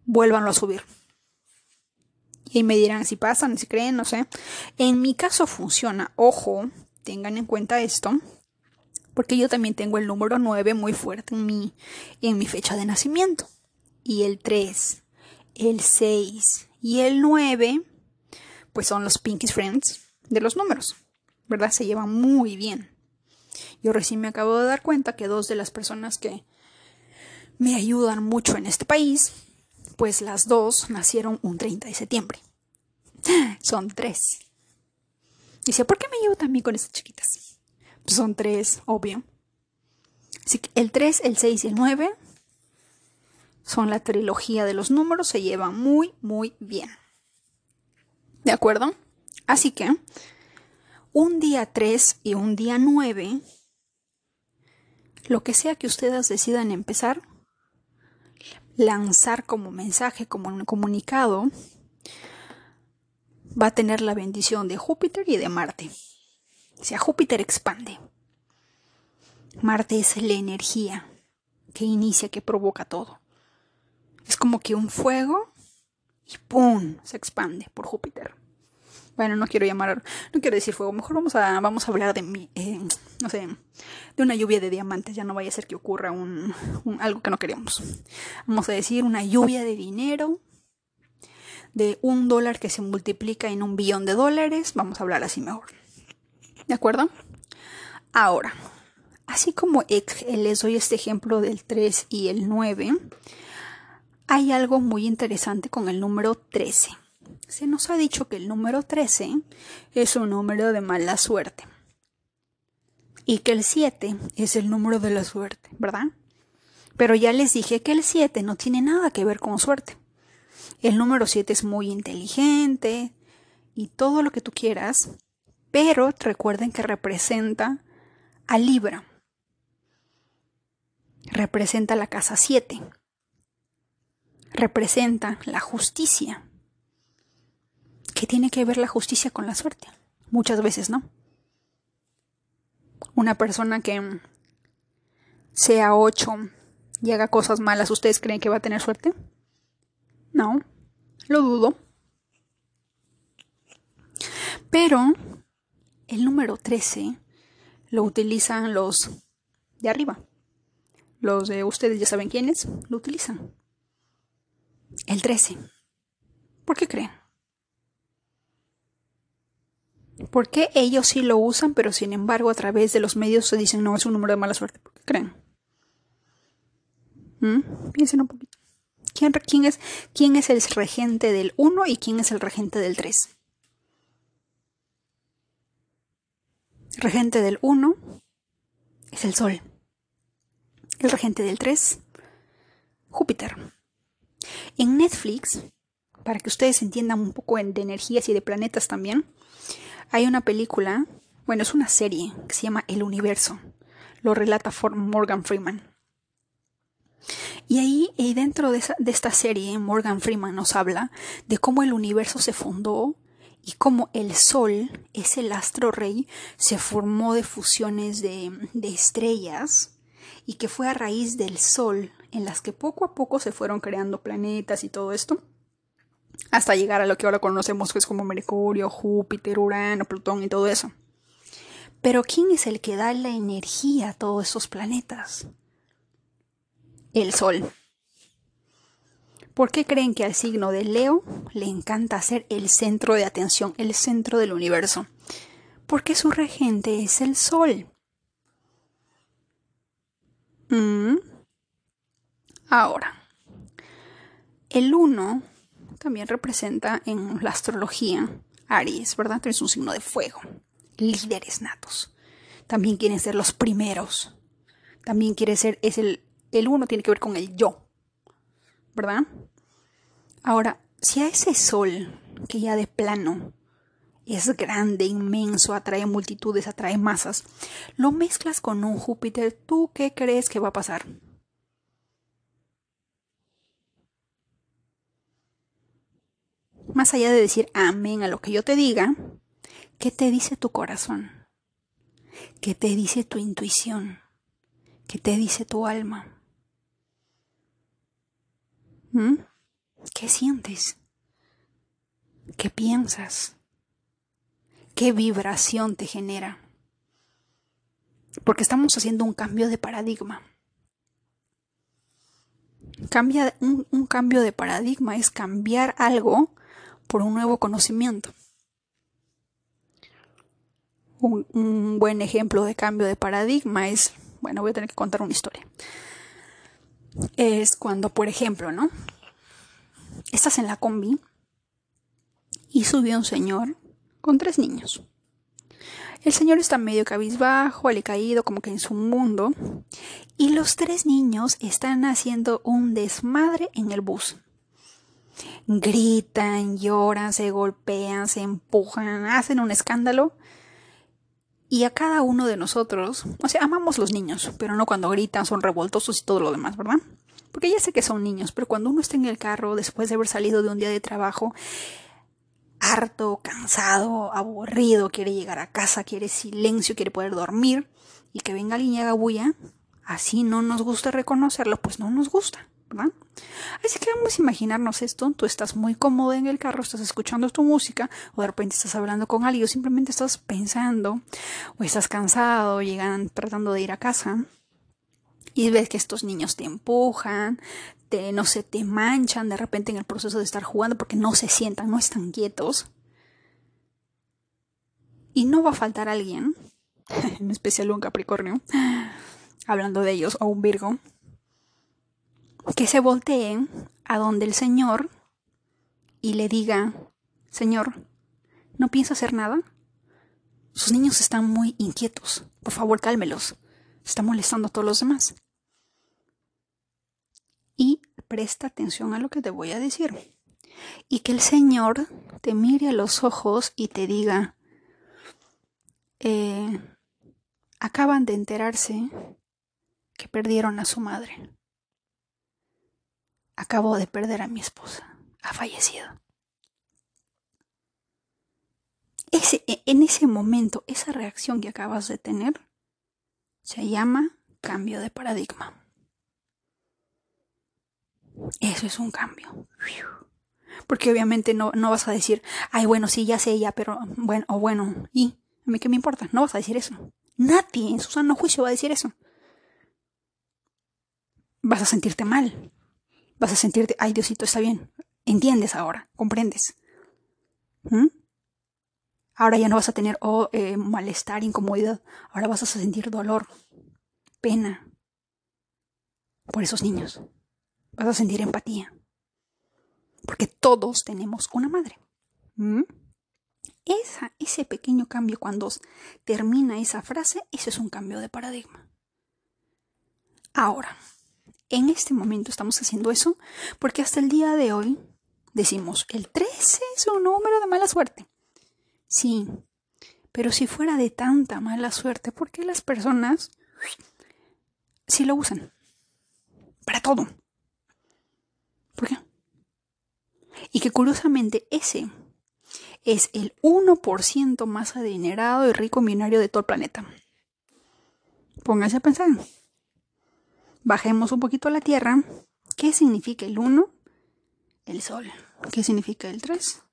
vuélvanlo a subir. Y me dirán si pasan, si creen, no sé. En mi caso funciona. Ojo, tengan en cuenta esto. Porque yo también tengo el número 9 muy fuerte en mi, en mi fecha de nacimiento. Y el 3, el 6 y el 9, pues son los Pinkies Friends de los números. ¿Verdad? Se llevan muy bien. Yo recién me acabo de dar cuenta que dos de las personas que me ayudan mucho en este país, pues las dos nacieron un 30 de septiembre. Son tres. Dice, ¿por qué me llevo también con estas chiquitas? Pues son tres, obvio. Así que el 3, el 6 y el 9 son la trilogía de los números, se llevan muy, muy bien. ¿De acuerdo? Así que un día 3 y un día 9, lo que sea que ustedes decidan empezar, lanzar como mensaje, como un comunicado, va a tener la bendición de Júpiter y de Marte. O sea, Júpiter expande. Marte es la energía que inicia, que provoca todo. Es como que un fuego y ¡pum! se expande por Júpiter. Bueno, no quiero llamar, no quiero decir fuego, mejor vamos a, vamos a hablar de, eh, no sé, de una lluvia de diamantes, ya no vaya a ser que ocurra un, algo que no queremos. Vamos a decir una lluvia de dinero, de un dólar que se multiplica en un billón de dólares, vamos a hablar así mejor. ¿De acuerdo? Ahora, así como les doy este ejemplo del 3 y el 9, hay algo muy interesante con el número 13 se nos ha dicho que el número 13 es un número de mala suerte y que el 7 es el número de la suerte, ¿verdad? Pero ya les dije que el 7 no tiene nada que ver con suerte. El número 7 es muy inteligente y todo lo que tú quieras, pero recuerden que representa a Libra. Representa la casa 7. Representa la justicia. ¿Qué tiene que ver la justicia con la suerte? Muchas veces no. Una persona que sea 8 y haga cosas malas, ¿ustedes creen que va a tener suerte? No, lo dudo. Pero el número 13 lo utilizan los de arriba. Los de ustedes ya saben quiénes lo utilizan. El 13. ¿Por qué creen? ¿Por qué ellos sí lo usan, pero sin embargo a través de los medios se dicen no es un número de mala suerte? ¿Por qué creen? ¿Mm? Piensen un poquito. ¿Quién, es, ¿Quién es el regente del 1 y quién es el regente del 3? El regente del 1 es el Sol. El regente del 3, Júpiter. En Netflix, para que ustedes entiendan un poco de energías y de planetas también, hay una película, bueno, es una serie que se llama El Universo. Lo relata Morgan Freeman. Y ahí, y dentro de, esta serie, Morgan Freeman nos habla de cómo el universo se fundó y cómo el Sol, ese astro rey, se formó de fusiones de, estrellas y que fue a raíz del Sol en las que poco a poco se fueron creando planetas y todo esto hasta llegar a lo que ahora conocemos que es como Mercurio, Júpiter, Urano, Plutón y todo eso. Pero ¿quién es el que da la energía a todos esos planetas? El Sol. ¿Por qué creen que al signo de Leo le encanta ser el centro de atención, el centro del universo? Porque su regente es el Sol. Mm. Ahora, el 1 también representa en la astrología Aries, ¿verdad? Es un signo de fuego, líderes natos. También quieren ser los primeros. También quiere ser, es el, el uno tiene que ver con el yo, ¿verdad? Ahora, si a ese sol, que ya de plano es grande, inmenso, atrae multitudes, atrae masas, lo mezclas con un Júpiter, ¿tú qué crees que va a pasar? Más allá de decir amén a lo que yo te diga, ¿qué te dice tu corazón? ¿Qué te dice tu intuición? ¿Qué te dice tu alma? ¿Mm? ¿Qué sientes? ¿Qué piensas? ¿Qué vibración te genera? Porque estamos haciendo un cambio de paradigma. Cambia, un, un cambio de paradigma es cambiar algo por un nuevo conocimiento. Un, un, buen ejemplo de cambio de paradigma es, bueno, voy a tener que contar una historia. Es cuando, por ejemplo, ¿no? Estás en la combi y subió un señor con tres niños. El señor está medio cabizbajo, caído como que en su mundo, y los tres niños están haciendo un desmadre en el bus. Gritan, lloran, se golpean, se empujan, hacen un escándalo. Y a cada uno de nosotros, o sea, amamos los niños, pero no cuando gritan, son revoltosos y todo lo demás, ¿verdad? Porque ya sé que son niños, pero cuando uno está en el carro después de haber salido de un día de trabajo harto, cansado, aburrido, quiere llegar a casa, quiere silencio, quiere poder dormir y que venga alguien y haga bulla, así no nos gusta reconocerlo, pues no nos gusta, ¿verdad? Así que vamos a imaginarnos esto, tú estás muy cómodo en el carro, estás escuchando tu música o de repente estás hablando con alguien o simplemente estás pensando o estás cansado, llegan tratando de ir a casa y ves que estos niños te empujan, te, no sé, te manchan de repente en el proceso de estar jugando porque no se sientan, no están quietos. Y no va a faltar alguien, en especial un Capricornio, hablando de ellos, o un Virgo, que se volteen a donde el Señor y le diga, Señor, ¿no piensa hacer nada? Sus niños están muy inquietos. Por favor, cálmelos está molestando a todos los demás. Y presta atención a lo que te voy a decir. Y que el Señor te mire a los ojos y te diga, eh, acaban de enterarse que perdieron a su madre. Acabo de perder a mi esposa. Ha fallecido. Ese, en ese momento, esa reacción que acabas de tener, se llama cambio de paradigma. Eso es un cambio. Porque obviamente no, no vas a decir, ay, bueno, sí, ya sé, ya, pero bueno, o bueno, ¿y? ¿A mí qué me importa? No vas a decir eso. Nadie en su sano juicio va a decir eso. Vas a sentirte mal. Vas a sentirte, ay, Diosito, está bien. Entiendes ahora, comprendes. ¿Mm? Ahora ya no vas a tener oh, eh, malestar, incomodidad. Ahora vas a sentir dolor, pena por esos niños. Vas a sentir empatía. Porque todos tenemos una madre. ¿Mm? Esa, ese pequeño cambio cuando termina esa frase, eso es un cambio de paradigma. Ahora, en este momento estamos haciendo eso porque hasta el día de hoy decimos, el 13 es un número de mala suerte. Sí, pero si fuera de tanta mala suerte, ¿por qué las personas sí lo usan? Para todo. ¿Por qué? Y que curiosamente ese es el 1% más adinerado y rico millonario de todo el planeta. Pónganse a pensar. Bajemos un poquito a la Tierra. ¿Qué significa el 1? El Sol. ¿Qué significa el 3?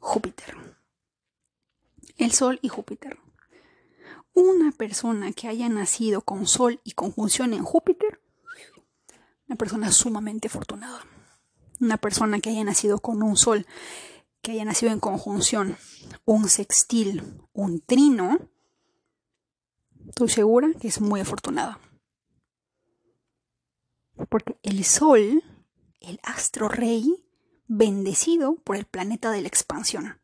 Júpiter el Sol y Júpiter. Una persona que haya nacido con Sol y conjunción en Júpiter, una persona sumamente afortunada. Una persona que haya nacido con un Sol, que haya nacido en conjunción, un sextil, un trino, estoy segura que es muy afortunada. Porque el Sol, el astro rey, bendecido por el planeta de la expansión.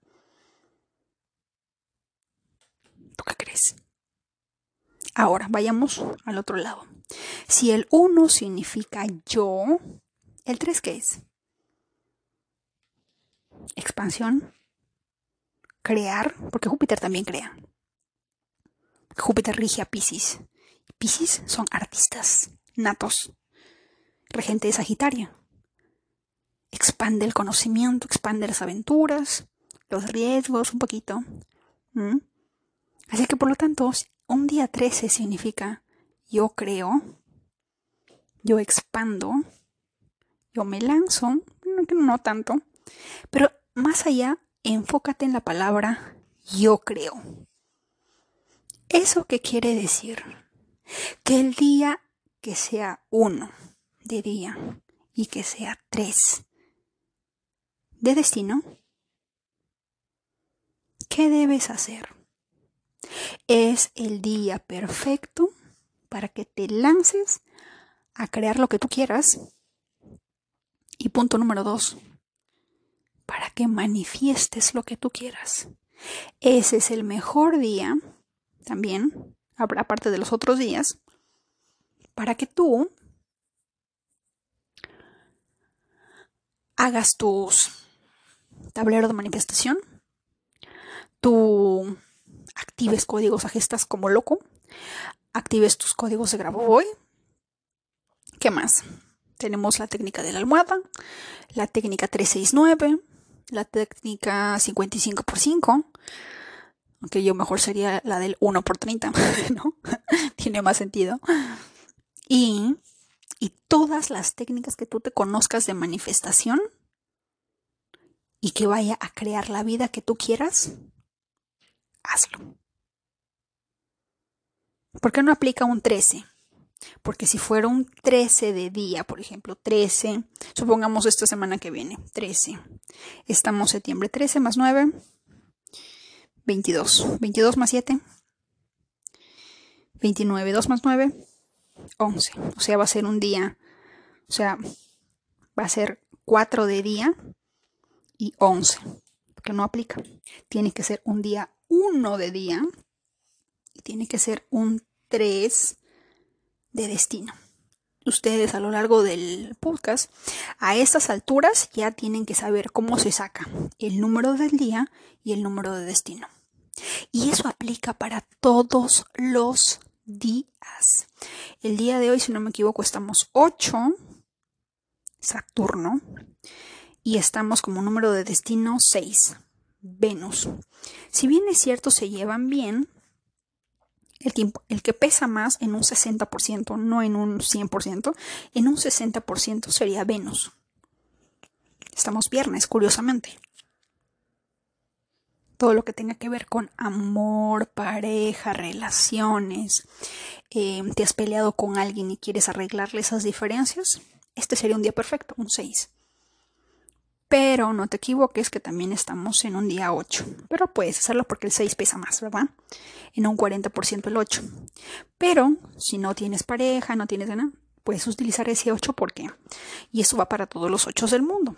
¿Tú qué crees? Ahora, vayamos al otro lado. Si el 1 significa yo, ¿el 3 qué es? Expansión, crear, porque Júpiter también crea. Júpiter rige a Pisces. Pisces son artistas natos. Regente de Sagitario. Expande el conocimiento, expande las aventuras, los riesgos un poquito. Así que por lo tanto, un día 13 significa yo creo, yo expando, yo me lanzo, no tanto, pero más allá enfócate en la palabra yo creo. ¿Eso qué quiere decir? Que el día que sea uno de día y que sea tres de destino, ¿qué debes hacer? Es el día perfecto para que te lances a crear lo que tú quieras. Y punto número dos, para que manifiestes lo que tú quieras. Ese es el mejor día, también, aparte de los otros días, para que tú hagas tus tablero de manifestación, tú actives códigos a gestas como loco, actives tus códigos de Grabovoi. ¿Qué más? Tenemos la técnica de la almohada, la técnica 369, la técnica 55 x 5, aunque yo mejor sería la del 1 x 30, ¿no? Tiene más sentido. Y, y todas las técnicas que tú te conozcas de manifestación y que vaya a crear la vida que tú quieras, hazlo. ¿Por qué no aplica un 13? Porque si fuera un 13 de día, por ejemplo, 13, supongamos esta semana que viene, 13. Estamos septiembre 13 más 9, 22. 22 más 7, 29. 2 más 9, 11. O sea, va a ser un día, o sea, va a ser 4 de día y 11. Porque no aplica. Tiene que ser un día 1 de día y tiene que ser un 3 de destino. Ustedes a lo largo del podcast, a estas alturas ya tienen que saber cómo se saca el número del día y el número de destino. Y eso aplica para todos los días. El día de hoy, si no me equivoco, estamos 8, Saturno, y estamos como número de destino 6, Venus. Si bien es cierto, se llevan bien, el, el que pesa más en un 60%, no en un 100%, en un 60% sería Venus. Estamos viernes, curiosamente. Todo lo que tenga que ver con amor, pareja, relaciones, eh, te has peleado con alguien y quieres arreglarle esas diferencias, este sería un día perfecto, un 6. Pero no te equivoques que también estamos en un día 8. Pero puedes hacerlo porque el 6 pesa más, ¿verdad? En un 40% el 8. Pero si no tienes pareja, no tienes nada, puedes utilizar ese 8 porque. Y eso va para todos los 8 del mundo.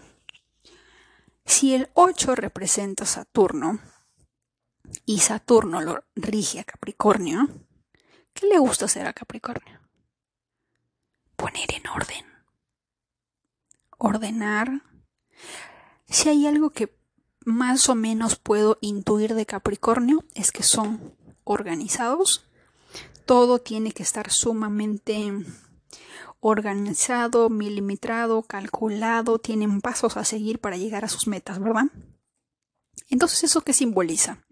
Si el 8 representa Saturno y Saturno lo rige a Capricornio, ¿qué le gusta hacer a Capricornio? Poner en orden. Ordenar si hay algo que más o menos puedo intuir de Capricornio es que son organizados. Todo tiene que estar sumamente organizado, milimetrado, calculado, tienen pasos a seguir para llegar a sus metas, ¿verdad? Entonces, ¿eso qué simboliza?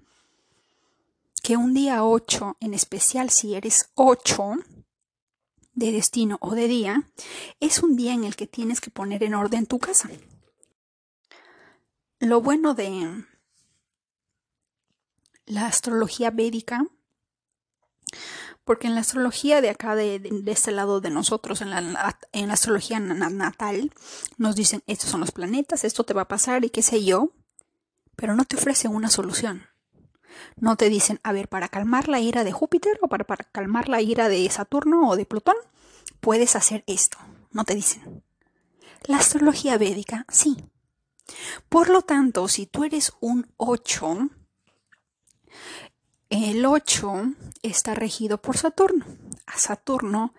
Que un día 8, en especial si eres 8 de destino o de día, es un día en el que tienes que poner en orden tu casa. Lo bueno de la astrología védica, porque en la astrología de acá, de, este lado de nosotros, en la, en la astrología natal, nos dicen, estos son los planetas, esto te va a pasar y qué sé yo, pero no te ofrecen una solución. No te dicen, a ver, para calmar la ira de Júpiter o para, para calmar la ira de Saturno o de Plutón, puedes hacer esto. No te dicen. La astrología védica, sí, por lo tanto, si tú eres un 8, el 8 está regido por Saturno. A Saturno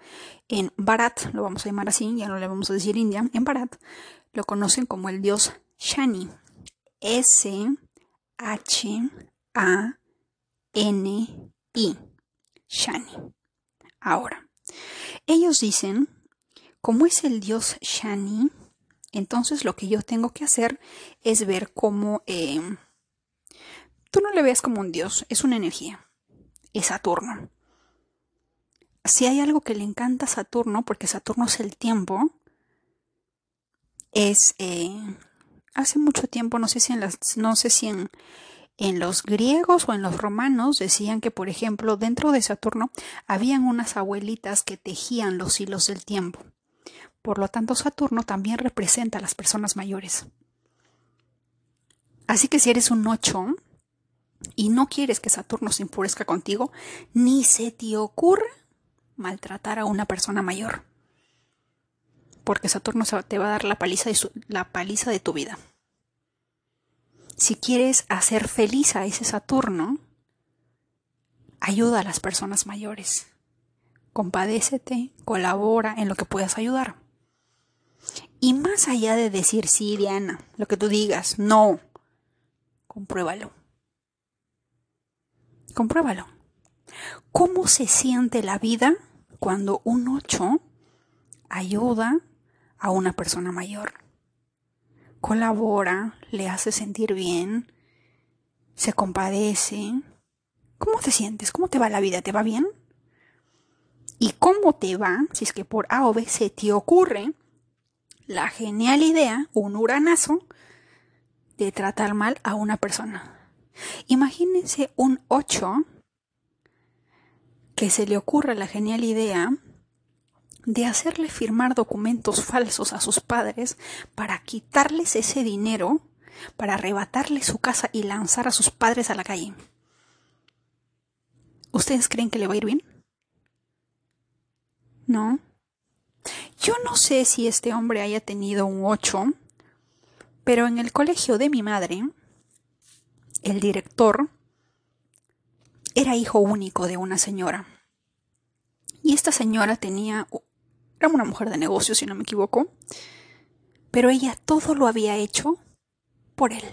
en Bharat, lo vamos a llamar así, ya no le vamos a decir India, en Bharat lo conocen como el dios Shani. S-H-A-N-I. Shani. Ahora, ellos dicen, como es el dios Shani, entonces lo que yo tengo que hacer es ver cómo eh, tú no le veas como un dios, es una energía, es Saturno. Si hay algo que le encanta a Saturno, porque Saturno es el tiempo, es eh, hace mucho tiempo, no sé si en las, no sé si en, en los griegos o en los romanos decían que, por ejemplo, dentro de Saturno habían unas abuelitas que tejían los hilos del tiempo. Por lo tanto, Saturno también representa a las personas mayores. Así que si eres un 8 y no quieres que Saturno se impurezca contigo, ni se te ocurra maltratar a una persona mayor. Porque Saturno te va a dar la paliza de, la paliza de tu vida. Si quieres hacer feliz a ese Saturno, ayuda a las personas mayores. Compadécete, colabora en lo que puedas ayudar. Y más allá de decir sí, Diana, lo que tú digas, no, compruébalo. Compruébalo. ¿Cómo se siente la vida cuando un 8 ayuda a una persona mayor? colabora, le hace sentir bien, se compadece. ¿Cómo te sientes? ¿Cómo te va la vida? ¿Te va bien? ¿Y cómo te va si es que por A o B se te ocurre la genial idea, un uranazo, de tratar mal a una persona? Imagínense un 8 que se le ocurre la genial idea de hacerle firmar documentos falsos a sus padres para quitarles ese dinero, para arrebatarle su casa y lanzar a sus padres a la calle. ¿Ustedes creen que le va a ir bien? No. Yo no sé si este hombre haya tenido un 8, pero en el colegio de mi madre, el director era hijo único de una señora. Y esta señora tenía era una mujer de negocios, si no me equivoco. Pero ella todo lo había hecho por él.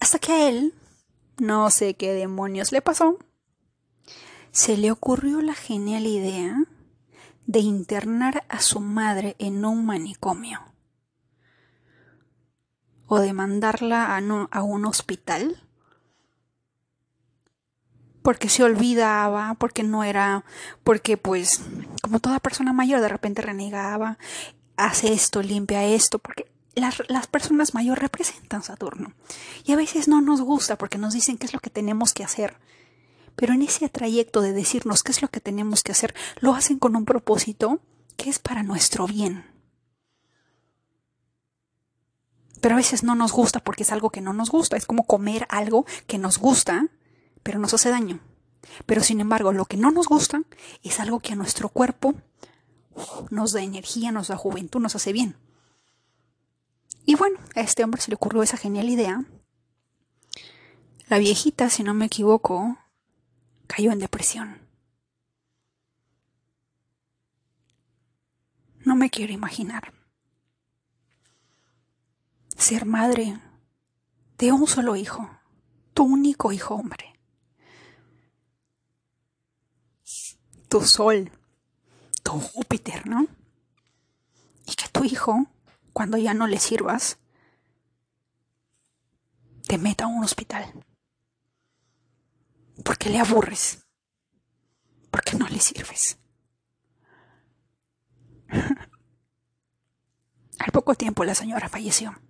Hasta que a él, no sé qué demonios le pasó, se le ocurrió la genial idea de internar a su madre en un manicomio o de mandarla a, a un hospital porque se olvidaba, porque no era, porque pues como toda persona mayor de repente renegaba, hace esto, limpia esto, porque las, las personas mayores representan Saturno. Y a veces no nos gusta porque nos dicen qué es lo que tenemos que hacer. Pero en ese trayecto de decirnos qué es lo que tenemos que hacer, lo hacen con un propósito que es para nuestro bien. Pero a veces no nos gusta porque es algo que no nos gusta. Es como comer algo que nos gusta, pero nos hace daño. Pero sin embargo, lo que no nos gusta es algo que a nuestro cuerpo nos da energía, nos da juventud, nos hace bien. Y bueno, a este hombre se le ocurrió esa genial idea. La viejita, si no me equivoco, cayó en depresión. No me quiero imaginar ser madre de un solo hijo, tu único hijo hombre. tu sol, tu Júpiter, ¿no? Y que tu hijo, cuando ya no le sirvas, te meta a un hospital. Porque le aburres. Porque no le sirves. Al poco tiempo la señora falleció.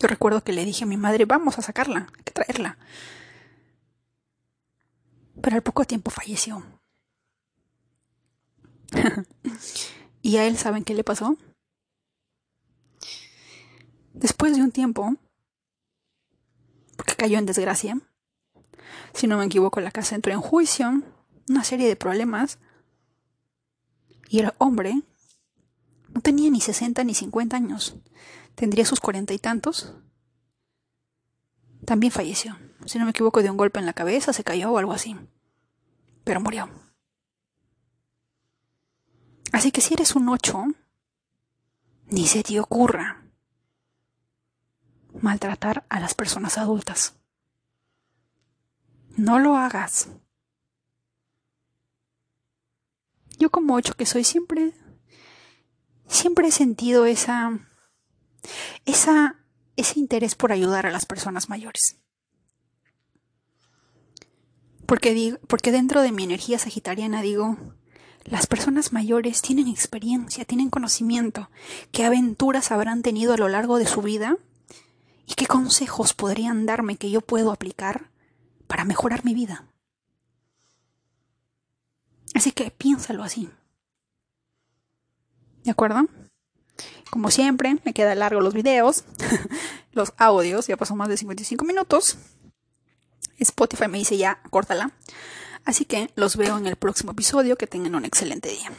Yo recuerdo que le dije a mi madre, vamos a sacarla, hay que traerla pero al poco tiempo falleció. ¿Y a él saben qué le pasó? Después de un tiempo, porque cayó en desgracia, si no me equivoco, la casa entró en juicio, una serie de problemas, y el hombre no tenía ni 60 ni 50 años, tendría sus cuarenta y tantos, también falleció si no me equivoco, de un golpe en la cabeza, se cayó o algo así. Pero murió. Así que si eres un 8, ni se te ocurra maltratar a las personas adultas. No lo hagas. Yo como 8 que soy siempre, siempre he sentido esa, esa, ese interés por ayudar a las personas mayores. Porque, porque dentro de mi energía sagitariana digo, Las personas mayores tienen experiencia, tienen conocimiento. ¿Qué aventuras habrán tenido a lo largo de su vida? ¿Y qué consejos podrían darme que yo puedo aplicar para mejorar mi vida? Así que piénsalo así. ¿De acuerdo? Como siempre, me quedan largos los videos, los audios, ya pasó más de 55 minutos. Spotify me dice ya, córtala. Así que los veo en el próximo episodio. Que tengan un excelente día.